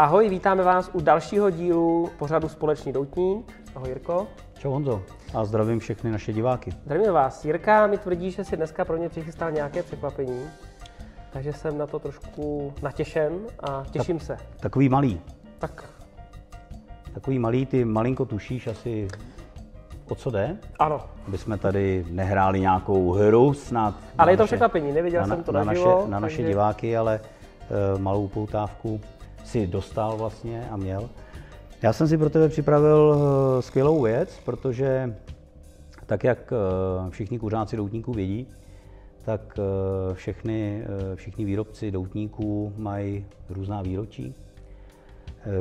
Ahoj, vítáme vás u dalšího dílu pořadu Společný doutník. Ahoj Jirko. Čau Honzo a zdravím všechny naše diváky. Zdravím vás. Jirka mi tvrdí, že si dneska pro ně přichystal nějaké překvapení, takže jsem na to trošku natěšen a těším tak, se. Takový malý. Tak. Takový malý, ty malinko tušíš asi o co jde? Ano. Aby jsme tady nehráli nějakou hru snad. Ale je to naše, překvapení, neviděl na, jsem to na, na, naše, živo, na naše takže... diváky, ale uh, malou poutávku si dostal vlastně a měl. Já jsem si pro tebe připravil uh, skvělou věc, protože tak, jak uh, všichni kuřáci doutníků vědí, tak uh, všechny, všichni výrobci doutníků mají různá výročí,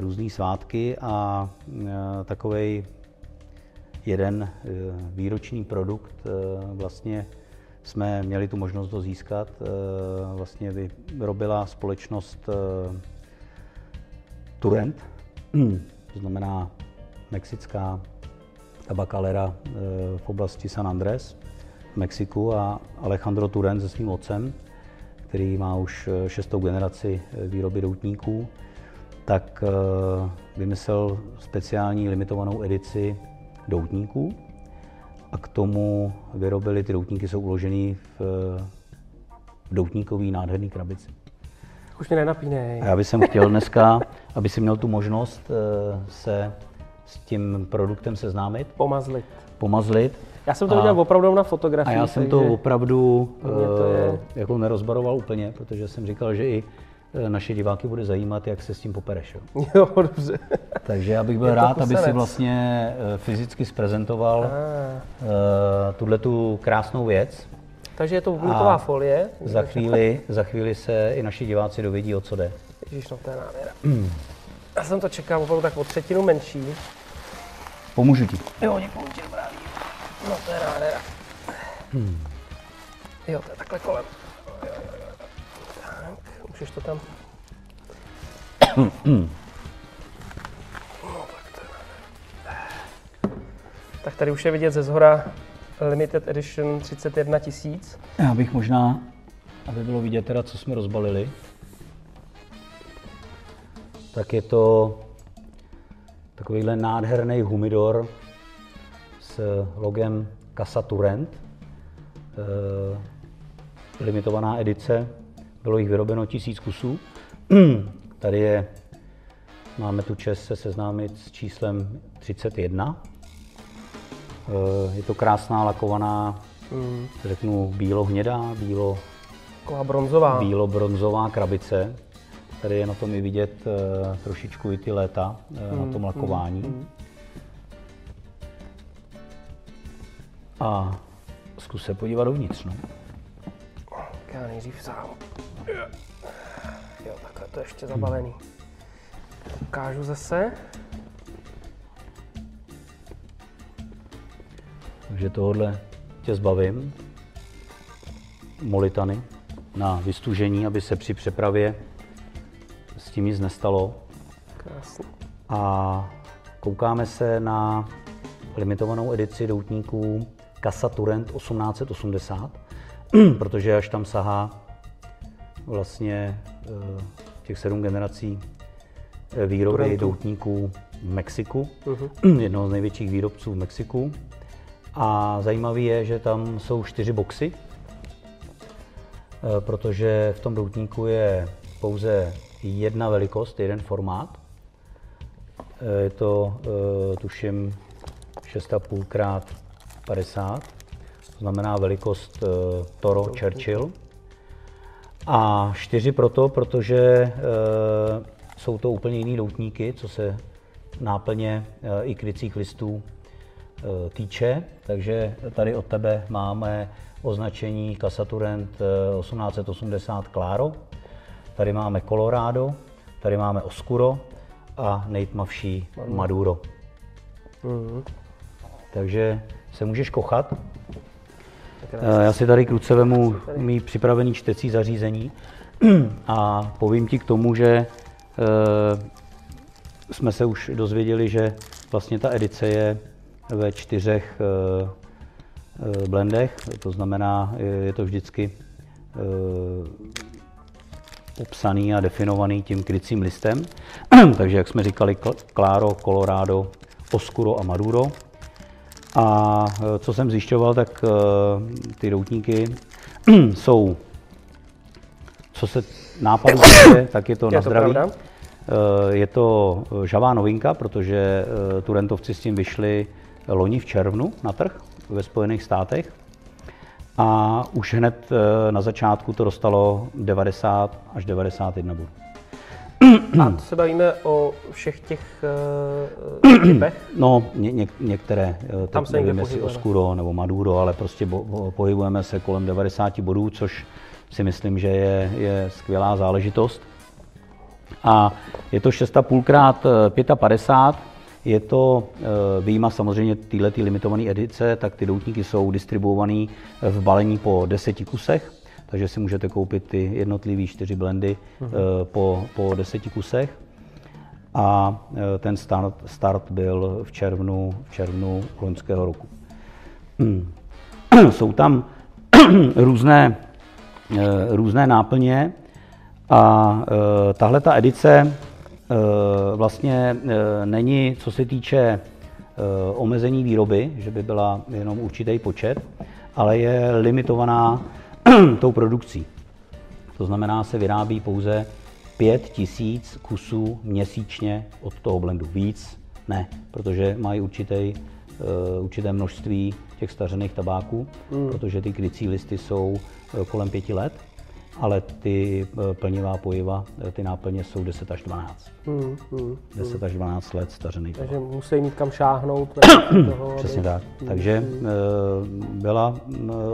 různé svátky a takovej jeden výroční produkt vlastně jsme měli tu možnost to získat. Vlastně vyrobila společnost Turent, to znamená mexická tabakalera eh, v oblasti San Andres v Mexiku a Alejandro Turent se svým otcem, který má už eh, šestou generaci eh, výroby doutníků, tak vymyslel speciální limitovanou edici doutníků a k tomu vyrobili, ty doutníky jsou uložený v, v doutníkový nádherný krabici. Už mě nenapínej. A já bych chtěl dneska, aby si měl tu možnost eh, se s tím produktem seznámit. Pomazlit. Pomazlit. Já jsem to viděl opravdu na fotografii. A já jsem to opravdu to je... Eh, jako nerozbaroval úplně, protože jsem říkal, že i eh, naše diváky bude zajímat, jak se s tím popereš. Jo, jo dobře. Takže já bych byl rád, aby si vlastně fyzicky zprezentoval ah. tuhle tu krásnou věc. Takže je to bublíková folie. Za chvíli, za chvíli se i naši diváci dovědí, o co jde. Ježíš, no to je nádhera. Mm. Já jsem to čekal opravdu tak o třetinu menší. Pomůžu ti. Jo, děkuji dobrá No to je nádhera. Hmm. Jo, to je takhle kolem. Tak, můžeš to tam... no, tak to je Tak tady už je vidět ze zhora Limited Edition 31 tisíc. Já bych možná, aby bylo vidět teda, co jsme rozbalili, tak je to takovýhle nádherný humidor s logem Casa Turent. E, limitovaná edice, bylo jich vyrobeno tisíc kusů. Tady je, máme tu čest se seznámit s číslem 31. Eh, je to krásná lakovaná, mm. řeknu bílo-hnědá, bílo, bronzová. bílo-bronzová krabice. Tady je na tom i vidět uh, trošičku i ty léta uh, mm, na tom lakování. Mm, mm. A zkus se podívat dovnitř. No. Já nejdřív sám. Jo, takhle to ještě zabavený. Ukážu zase. Takže tohle tě zbavím. Molitany na vystužení, aby se při přepravě s tím nic nestalo. Krásně. A koukáme se na limitovanou edici doutníků Casa Turent 1880, protože až tam sahá vlastně eh, těch sedm generací eh, výroby Turentu. doutníků v Mexiku, uh-huh. jednoho z největších výrobců v Mexiku. A zajímavé je, že tam jsou čtyři boxy, eh, protože v tom doutníku je pouze jedna velikost, jeden formát. Eh, je to, eh, tuším, 6,5 x 50, to znamená velikost Toro Churchill. A čtyři proto, protože jsou to úplně jiný doutníky, co se náplně i krycích listů týče, takže tady od tebe máme označení Casaturent 1880 eh, Claro, tady máme Colorado, tady máme Oscuro a nejtmavší Maduro. Mm-hmm. Takže se můžeš kochat. Eh, já si tady kruce vemu mý připravený čtecí zařízení a povím ti k tomu, že jsme se už dozvěděli, že vlastně ta edice je ve čtyřech eh, eh, blendech, to znamená, je to vždycky eh, popsaný a definovaný tím krycím listem. Takže jak jsme říkali, Claro, Colorado, Oscuro a Maduro. A co jsem zjišťoval, tak ty doutníky jsou, co se nápadu týče, tak je to je na zdraví. To je to žavá novinka, protože Turentovci s tím vyšli loni v červnu na trh ve Spojených státech. A už hned eh, na začátku to dostalo 90 až 91 bodů. A to se bavíme o všech těch uh, typech? No, ně, ně, některé, Tam se nevím, jestli Oscuro nebo Maduro, ale prostě bo, pohybujeme se kolem 90 bodů, což si myslím, že je, je skvělá záležitost. A je to 6,5 krát 55, je to eh, výjima samozřejmě této limitované edice, tak ty doutníky jsou distribuované v balení po deseti kusech, takže si můžete koupit ty jednotlivé čtyři blendy uh-huh. po, po deseti kusech. A eh, ten start, start byl v červnu, v červnu loňského roku. Jsou tam různé, různé náplně a tahle ta edice Eh, vlastně eh, není, co se týče eh, omezení výroby, že by byla jenom určitý počet, ale je limitovaná tou produkcí. To znamená, se vyrábí pouze 5 tisíc kusů měsíčně od toho blendu. Víc ne, protože mají určitý, určité množství těch stařených tabáků, mm. protože ty krycí listy jsou kolem pěti let ale ty eh, plnivá pojiva, eh, ty náplně jsou 10 až 12. Hmm, hmm, 10 hmm. až 12 let stařený. Takže musí mít kam šáhnout. toho, Přesně tak. Hmm, Takže hmm. byla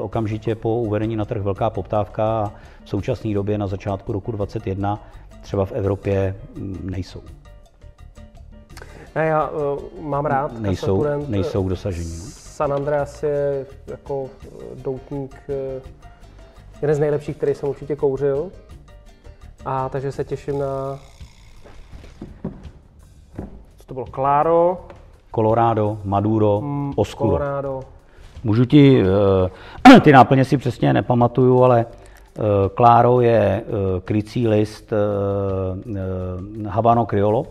okamžitě po uvedení na trh velká poptávka a v současné době na začátku roku 2021 třeba v Evropě mm, nejsou. Ne, já uh, mám rád nejsou, nejsou k dosažení. No. San Andreas je jako doutník uh, jeden z nejlepších, který jsem určitě kouřil. A takže se těším na... Co to bylo? Claro. Colorado, Maduro, mm, Oscuro. Colorado. Můžu ti, uh, ty náplně si přesně nepamatuju, ale uh, Claro je uh, krycí list uh, uh, Habano Criollo,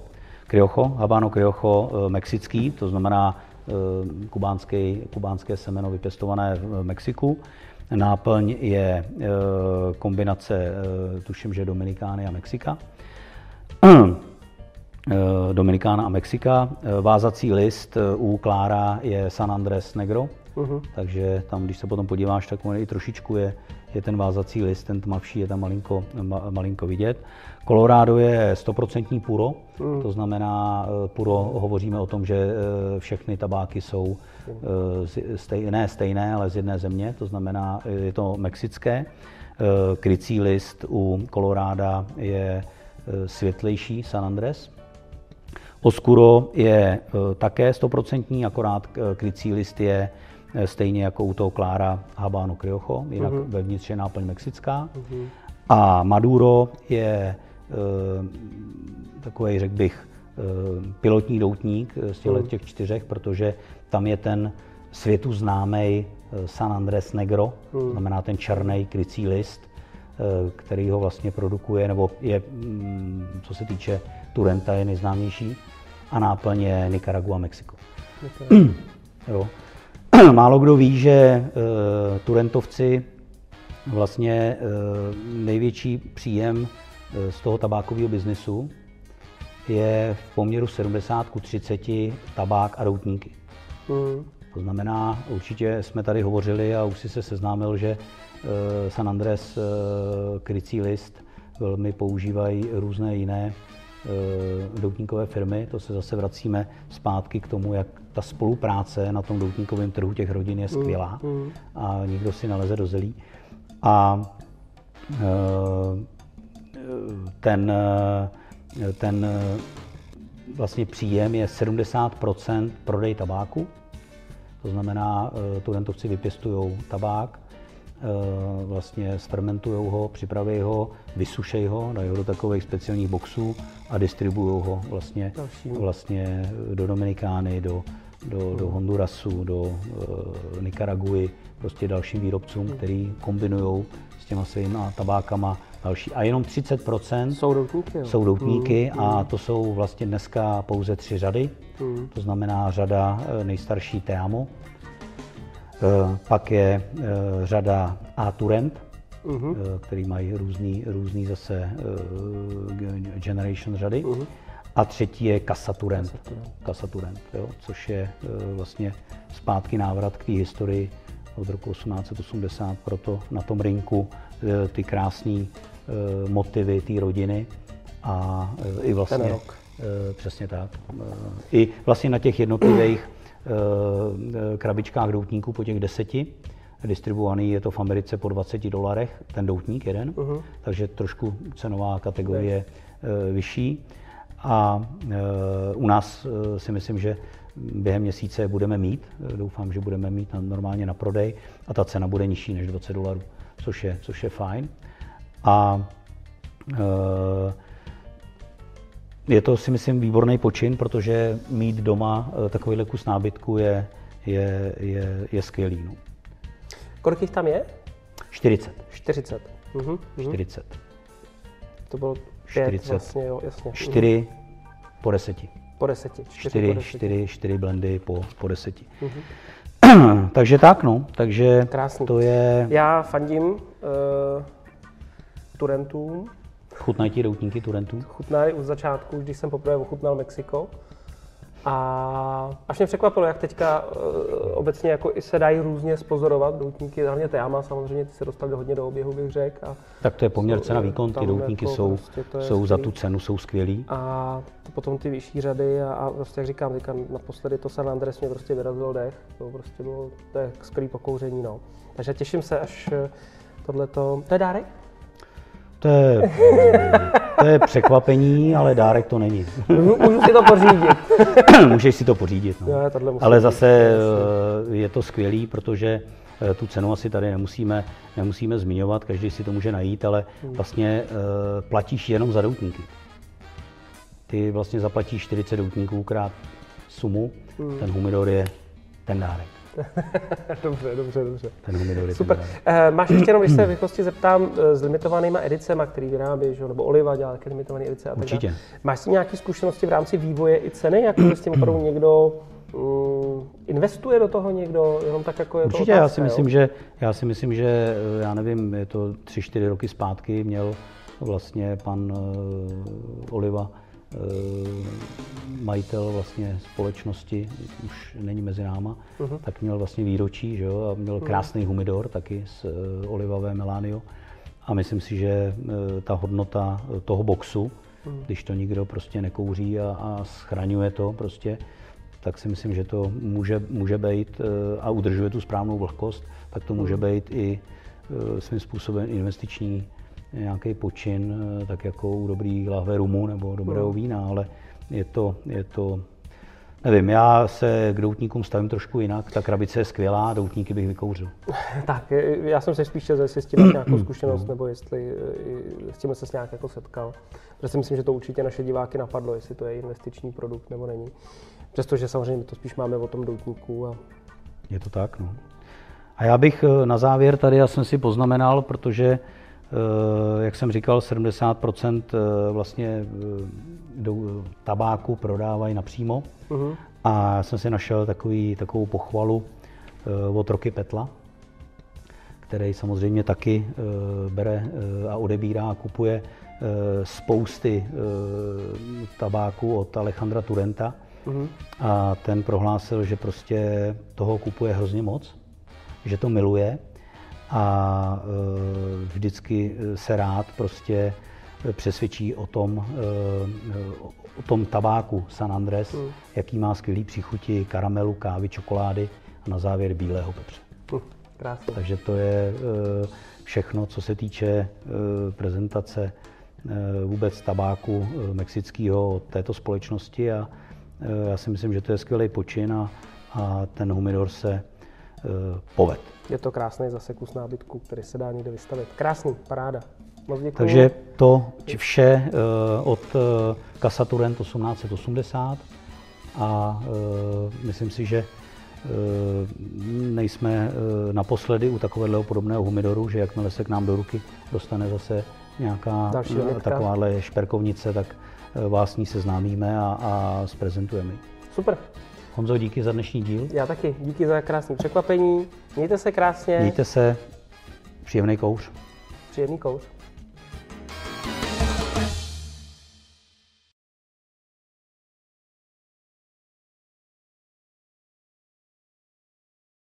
Criocho, Habano Criocho uh, mexický, to znamená kubánský, kubánské semeno vypěstované v Mexiku. Náplň je eh, kombinace, eh, tuším, že Dominikány a Mexika. Eh, Dominikána a Mexika. Vázací list u Klára je San Andres Negro, uh-huh. takže tam, když se potom podíváš, tak on i trošičku je, je ten vázací list, ten tmavší je tam malinko, ma, malinko vidět. Colorado je 100% puro, mm. to znamená, eh, puro hovoříme o tom, že eh, všechny tabáky jsou eh, stejné, stejné, ale z jedné země, to znamená, je to mexické. Krycí list u Koloráda je světlejší San Andres. Oscuro je také 100%, akorát krycí list je stejně jako u toho Klára Habano Criocho, jinak uh-huh. vevnitř je náplň mexická. Uh-huh. A Maduro je Eh, takový, řekl bych, eh, pilotní doutník z těchto hmm. těch čtyřech, protože tam je ten světu známý eh, San Andres Negro, hmm. znamená ten černý krycí list, který ho vlastně produkuje, nebo je, mm, co se týče Turenta, je nejznámější a náplň je Nicaragua, Mexiko. jo. Málo kdo ví, že uh, Turentovci vlastně uh, největší příjem z toho tabákového biznesu je v poměru 70 k 30 tabák a doutníky. Mm. To znamená, určitě jsme tady hovořili a už si se seznámil, že eh, San Andres eh, krycí list velmi používají různé jiné eh, doutníkové firmy. To se zase vracíme zpátky k tomu, jak ta spolupráce na tom doutníkovém trhu těch rodin je skvělá mm. a nikdo si naleze do zelí. A ten, ten vlastně příjem je 70% prodej tabáku. To znamená, eh, turentovci vypěstují tabák, eh, vlastně sfermentují ho, připraví ho, vysušejí ho, dají ho do takových speciálních boxů a distribuují ho vlastně, vlastně do Dominikány, do, do, do Hondurasu, do uh, Nicaraguy, prostě dalším výrobcům, který kombinují s těma svýma tabákama další. A jenom 30% Jsou doutníky, jo? jsou doutníky a to jsou vlastně dneska pouze tři řady. To znamená řada eh, nejstarší Teamo, Eh, pak je eh, řada A Turent, Mhm. eh, který mají různý, různý zase eh, generation řady. A třetí je Casa Turent, Casa Turent jo, což je eh, vlastně zpátky návrat k té historii od roku 1880, proto na tom rinku eh, ty krásné motivy té rodiny a i vlastně Ten rok. Přesně tak. I vlastně na těch jednotlivých krabičkách doutníků po těch deseti distribuovaný je to v Americe po 20 dolarech, ten doutník jeden, takže trošku cenová kategorie eh, vyšší. A eh, u nás eh, si myslím, že během měsíce budeme mít, Eh, doufám, že budeme mít normálně na prodej a ta cena bude nižší než 20 dolarů, což je, což je fajn. A je to si myslím výborný počin, protože mít doma takovýhle kus nábytku je, je, je, je skvělý. No. Kolik jich tam je? 40. 40. Mhm. mhm. 40. To bylo pět 40. vlastně, jo, jasně. Mhm. 4 po 10. Po deseti. Čtyři, 4, po deseti. 4, 4 blendy po, po 10. Mhm. Takže tak, no. Takže Krásný. to je... Já fandím uh, Turentům. Chutnají ti doutníky Turentů? Chutnali už začátku, když jsem poprvé ochutnal Mexiko. A až mě překvapilo, jak teďka uh, obecně jako i se dají různě spozorovat doutníky, hlavně Teama samozřejmě, ty se dostali hodně do oběhu, bych řekl. A, Tak to je poměr cena výkon, ty doutníky jako jsou, prostě jsou za tu cenu, jsou skvělý. a to potom ty vyšší řady a, a prostě jak říkám, teďka naposledy to San Andres mě prostě vyrazil dech, to prostě bylo, to je skvělý pokouření, no. Takže těším se, až eh, tohleto, to je dárek? To je, to je překvapení, ale dárek to není. Můžu, si to pořídit. Můžeš si to pořídit. No. Musím Ale zase eh, je to skvělý, protože eh, tu cenu asi tady nemusíme, nemusíme zmiňovat, každý si to může najít, ale Hmm. vlastně eh, platíš jenom za doutníky. Ty vlastně zaplatíš 40 doutníků krát sumu, Hmm. ten humidor je ten dárek. dobře, dobře, dobře. Ten Super. Eh, máš ještě jenom, když se v rychlosti zeptám, eh, s limitovanýma edicema, který vyrábíš, jo, nebo Oliva dělá taky limitované edice a tak Určitě. dále. Máš si nějaké zkušenosti v rámci vývoje i ceny, jako s tím opravdu někdo mm, investuje do toho někdo, jenom tak jako je Určitě, to já otázka, si, jo? myslím, že, já si myslím, že eh, já nevím, je to tři, čtyři roky zpátky, měl vlastně pan uh, Oliva, uh, majitel vlastně společnosti, už není mezi náma, uh-huh. tak měl vlastně výročí, že jo, a měl krásný humidor taky z uh, Olivavé Melanio. A myslím si, že uh, ta hodnota eh, toho boxu, když to nikdo prostě nekouří a, a schraňuje to prostě, tak si myslím, že to může, může být eh, a udržuje tu správnou vlhkost, tak to může být i eh, svým způsobem investiční nějaký počin, eh, tak jako u dobrý lahve rumu nebo dobrého vína, ale je to, je to Nevím, já se k doutníkům stavím trošku jinak. Ta krabice je skvělá, doutníky bych vykouřil. Tak, já jsem se spíš chtěl, jestli s tím máš nějakou zkušenost, nebo jestli eh, s tím se nějak jako setkal. Protože si myslím, že to určitě naše diváky napadlo, jestli to je investiční produkt nebo není. Přestože samozřejmě to spíš máme o tom doutníku a Je to tak, no. A já bych eh, na závěr tady, já jsem si poznamenal, protože, jak jsem říkal, 70% eh, vlastně eh, tabáku prodávají napřímo. Mhm. A já jsem si našel takový, takovou pochvalu eh, od Roky Petla, který samozřejmě taky eh, bere eh, a odebírá a kupuje eh, spousty eh, tabáku od Alejandra Turenta. Mhm. A ten prohlásil, že prostě toho kupuje hrozně moc, že to miluje a eh, vždycky se rád prostě přesvědčí o tom, eh, o tom tabáku San Andres, jaký má skvělý příchuti karamelu, kávy, čokolády a na závěr bílého pepře. Hm, krásně. Takže to je eh, všechno, co se týče prezentace vůbec tabáku mexického od této společnosti a já si myslím, že to je skvělý počin a, a ten humidor se poved. Je to krásný zase kus nábytku, který se dá někde vystavit. Krásný, paráda. Moc děkuji. Takže to vše eh, od eh, Casa Turent 1880 a eh, myslím si, že nejsme naposledy u takového podobného humidoru, že jakmile se k nám do ruky dostane zase nějaká takováhle šperkovnice, tak vás s ní seznámíme a, a zprezentujeme. Super. Honzo, díky za dnešní díl. Já taky. Díky za krásné překvapení. Mějte se krásně. Mějte se. Příjemný kouř. Příjemný kouř.